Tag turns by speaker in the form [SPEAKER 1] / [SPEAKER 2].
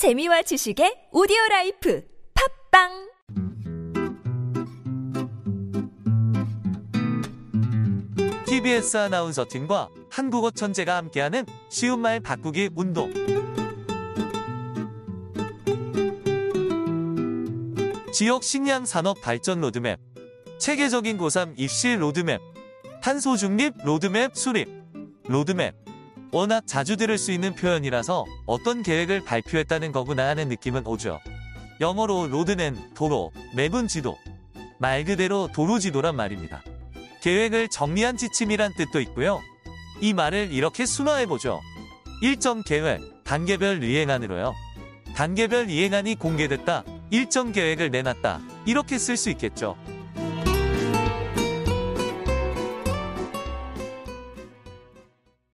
[SPEAKER 1] 재미와 지식의 오디오 라이프 팟빵
[SPEAKER 2] TBS 아나운서 팀과 한국어 천재가 함께하는 쉬운 말 바꾸기 운동. 지역 식량 산업 발전 로드맵, 체계적인 고3 입시 로드맵, 탄소 중립 로드맵 수립, 로드맵. 워낙 자주 들을 수 있는 표현이라서 어떤 계획을 발표했다는 거구나 하는 느낌은 오죠. 영어로 road는 도로, map은 지도. 말 그대로 도로 지도란 말입니다. 계획을 정리한 지침이란 뜻도 있고요. 이 말을 이렇게 순화해보죠. 일정 계획, 단계별 이행안으로요. 단계별 이행안이 공개됐다, 일정 계획을 내놨다, 이렇게 쓸 수 있겠죠.